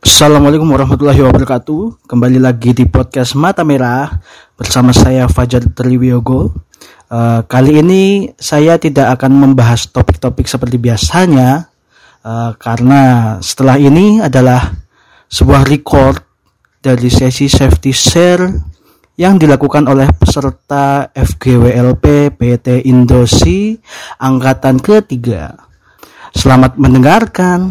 Assalamualaikum warahmatullahi wabarakatuh. Kembali lagi di podcast Mata Merah bersama saya Fajar Triwiyogo. Uh, kali ini saya tidak akan membahas topik-topik seperti biasanya uh, karena setelah ini adalah sebuah record dari sesi safety share yang dilakukan oleh peserta FGWLP PT Indosi angkatan ketiga. Selamat mendengarkan.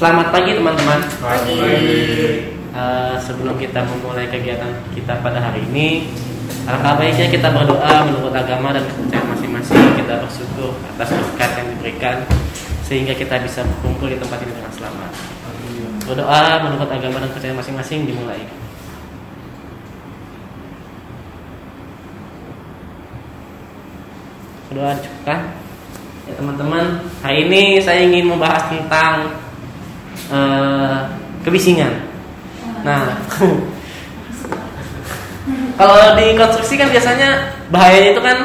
Selamat pagi teman-teman. Pagi. Uh, sebelum kita memulai kegiatan kita pada hari ini, alangkah baiknya kita berdoa menurut agama dan kepercayaan masing-masing. Kita bersyukur atas berkat yang diberikan sehingga kita bisa berkumpul di tempat ini dengan selamat. Berdoa menurut agama dan kepercayaan masing-masing dimulai. Berdoa dicukupkan. Ya teman-teman, hari ini saya ingin membahas tentang uh, kebisingan. Nah, kalau di konstruksi kan biasanya bahayanya itu kan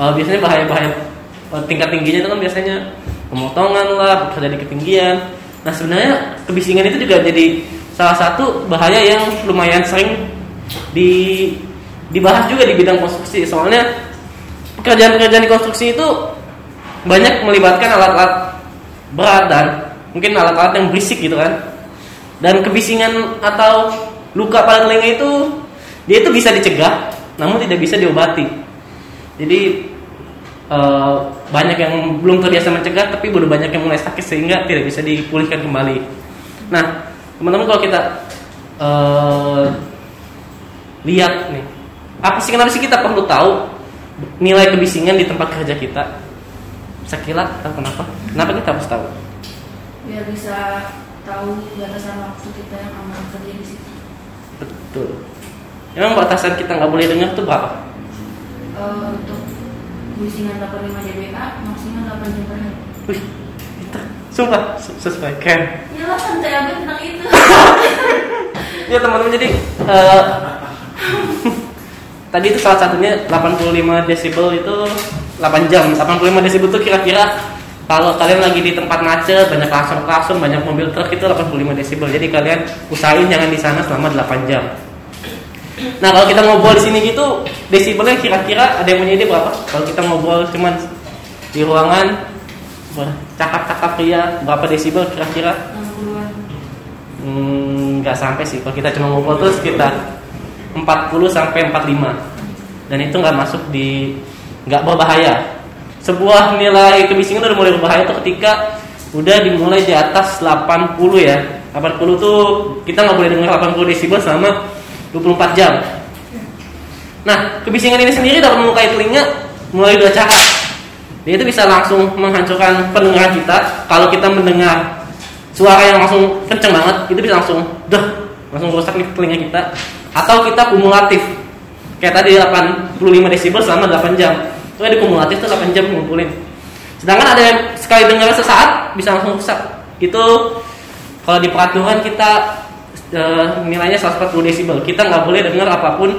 uh, biasanya bahaya-bahaya uh, tingkat tingginya itu kan biasanya pemotongan lah, terjadi ketinggian. Nah sebenarnya kebisingan itu juga jadi salah satu bahaya yang lumayan sering di dibahas juga di bidang konstruksi. Soalnya pekerjaan-pekerjaan di konstruksi itu banyak melibatkan alat-alat berat dan mungkin alat-alat yang berisik gitu kan. Dan kebisingan atau luka pada telinga itu dia itu bisa dicegah namun tidak bisa diobati. Jadi e, banyak yang belum terbiasa mencegah tapi belum banyak yang mulai sakit sehingga tidak bisa dipulihkan kembali. Nah teman-teman kalau kita e, lihat nih apa sih kenapa sih kita perlu tahu nilai kebisingan di tempat kerja kita? Sekilas kenapa? Kenapa kita harus tahu biar bisa tahu batasan waktu kita yang aman kerja di situ. Betul. Emang batasan kita nggak boleh dengar tuh berapa? Uh, untuk bisingan 85 dBA maksimal 8 jam per hari. Wih, itu sumpah sesuai keren. Ya lah santai aja tentang itu. ya teman-teman jadi uh, tadi itu salah satunya 85 desibel itu 8 jam. 85 desibel itu kira-kira kalau kalian lagi di tempat macet, banyak klakson-klakson, banyak mobil truk itu 85 desibel. Jadi kalian usahain jangan di sana selama 8 jam. Nah, kalau kita ngobrol di sini gitu, desibelnya kira-kira ada yang punya ide berapa? Kalau kita ngobrol cuman di ruangan cakap-cakap pria berapa desibel kira-kira? 60-an. Hmm, nggak sampai sih. Kalau kita cuma ngobrol tuh sekitar 40 sampai 45. Dan itu nggak masuk di nggak berbahaya sebuah nilai kebisingan udah mulai berbahaya tuh ketika udah dimulai di atas 80 ya. 80 tuh kita nggak boleh dengar 80 desibel selama 24 jam. Nah kebisingan ini sendiri dapat melukai telinga mulai dua cara dia itu bisa langsung menghancurkan pendengaran kita. Kalau kita mendengar suara yang langsung kenceng banget itu bisa langsung deh langsung rusak nih telinga kita. Atau kita kumulatif. Kayak tadi 85 desibel selama 8 jam itu ada kumulatif tuh 8 jam ngumpulin. Sedangkan ada yang sekali dengar sesaat bisa langsung rusak. Itu kalau di peraturan kita e, nilainya 140 desibel. Kita nggak boleh dengar apa pun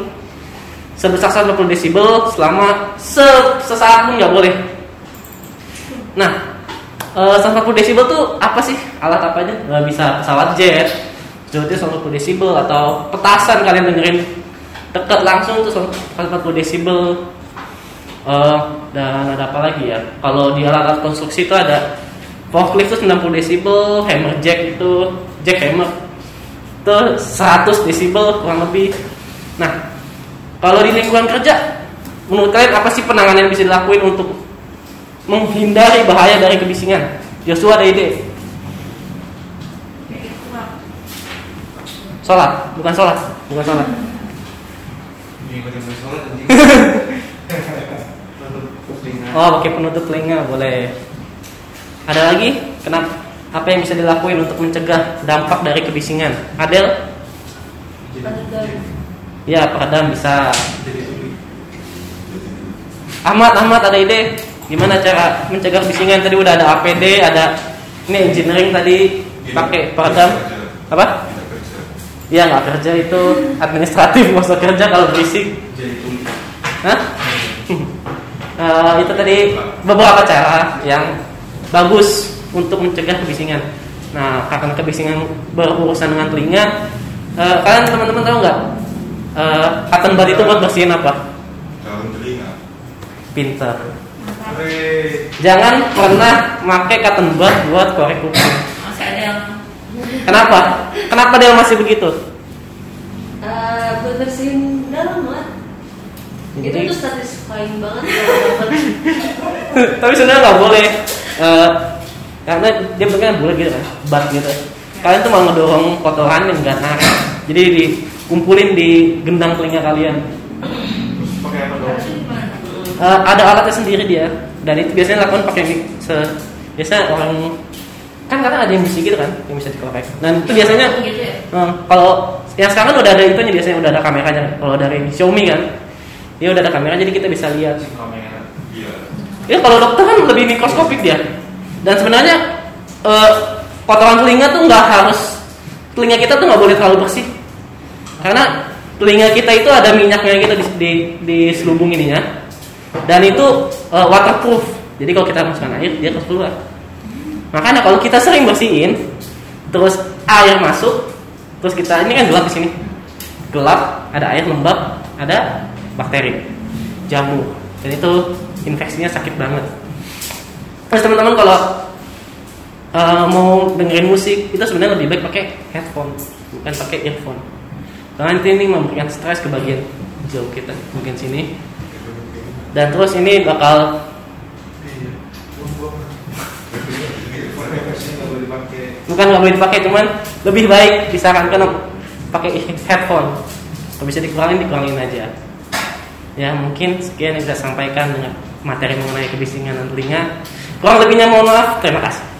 sebesar 140 desibel selama se sesaat pun nggak boleh. Nah e, 140 desibel tuh apa sih? Alat apa aja nggak bisa pesawat jet. Jauhnya 140 desibel atau petasan kalian dengerin. Dekat langsung tuh 140 desibel Uh, dan ada apa lagi ya? Kalau di alat-alat konstruksi itu ada forklift itu 90 desibel, hammer jack itu jackhammer itu 100 desibel kurang lebih. Nah, kalau di lingkungan kerja, menurut kalian apa sih penanganan yang bisa dilakuin untuk menghindari bahaya dari kebisingan? Yosua ada ide sholat bukan sholat bukan sholat oh pakai penutup telinga boleh. Ada lagi? Kenapa? Apa yang bisa dilakuin untuk mencegah dampak dari kebisingan? Adel? Ya peredam bisa. Ahmad Ahmad ada ide? Gimana cara mencegah kebisingan? Tadi udah ada APD ada ini engineering tadi. Pakai peredam. Apa? Iya nggak kerja itu. Administratif masa kerja kalau berisik. Hah? Eh, itu tadi beberapa cara yang bagus untuk mencegah kebisingan. Nah, karena kebisingan berurusan dengan telinga, eh, kalian teman-teman tahu nggak? Eh, cotton bud itu buat bersihin apa? Daun telinga. Pinter. Jangan pernah pakai cotton bud buat korek kuping. Kenapa? Kenapa dia masih begitu? Eh, buat bersihin dalam lah itu Jadi- tuh satisfying banget dapat Tapi sebenarnya nggak boleh. Eh, karena dia bentuknya bulat gitu kan, bat gitu. Kalian tuh mau ngedorong kotoran yang nggak narik. Jadi dikumpulin di gendang telinga kalian. Terus pakai apa dong? Eh, ada alatnya sendiri dia. Dan itu biasanya lakukan pakai mik se biasa orang kan kadang ada yang bisa gitu kan, yang bisa dikorek. Dan itu biasanya gitu ya. eh, kalau yang sekarang udah ada itunya biasanya udah ada kameranya. Kalau dari Xiaomi kan, dia udah ada kamera jadi kita bisa lihat Iya. Ya kalau dokter kan lebih mikroskopik dia. Dan sebenarnya eh, kotoran telinga tuh nggak harus telinga kita tuh nggak boleh terlalu bersih. Karena telinga kita itu ada minyaknya gitu di di, di selubung ininya. Dan itu eh, waterproof. Jadi kalau kita masukkan air dia terus keluar. Makanya kalau kita sering bersihin terus air masuk terus kita ini kan gelap di sini. Gelap, ada air lembab, ada bakteri, jamur. Dan itu infeksinya sakit banget. Terus teman-teman kalau uh, mau dengerin musik itu sebenarnya lebih baik pakai headphone bukan pakai earphone. Karena nanti ini memberikan stres ke bagian jauh kita, mungkin sini. Dan terus ini bakal bukan nggak boleh dipakai, cuman lebih baik disarankan pakai headphone. Kalau bisa dikurangin, dikurangin aja. Ya mungkin sekian yang saya sampaikan dengan materi mengenai kebisingan dan telinga. Kurang lebihnya mohon maaf. Terima kasih.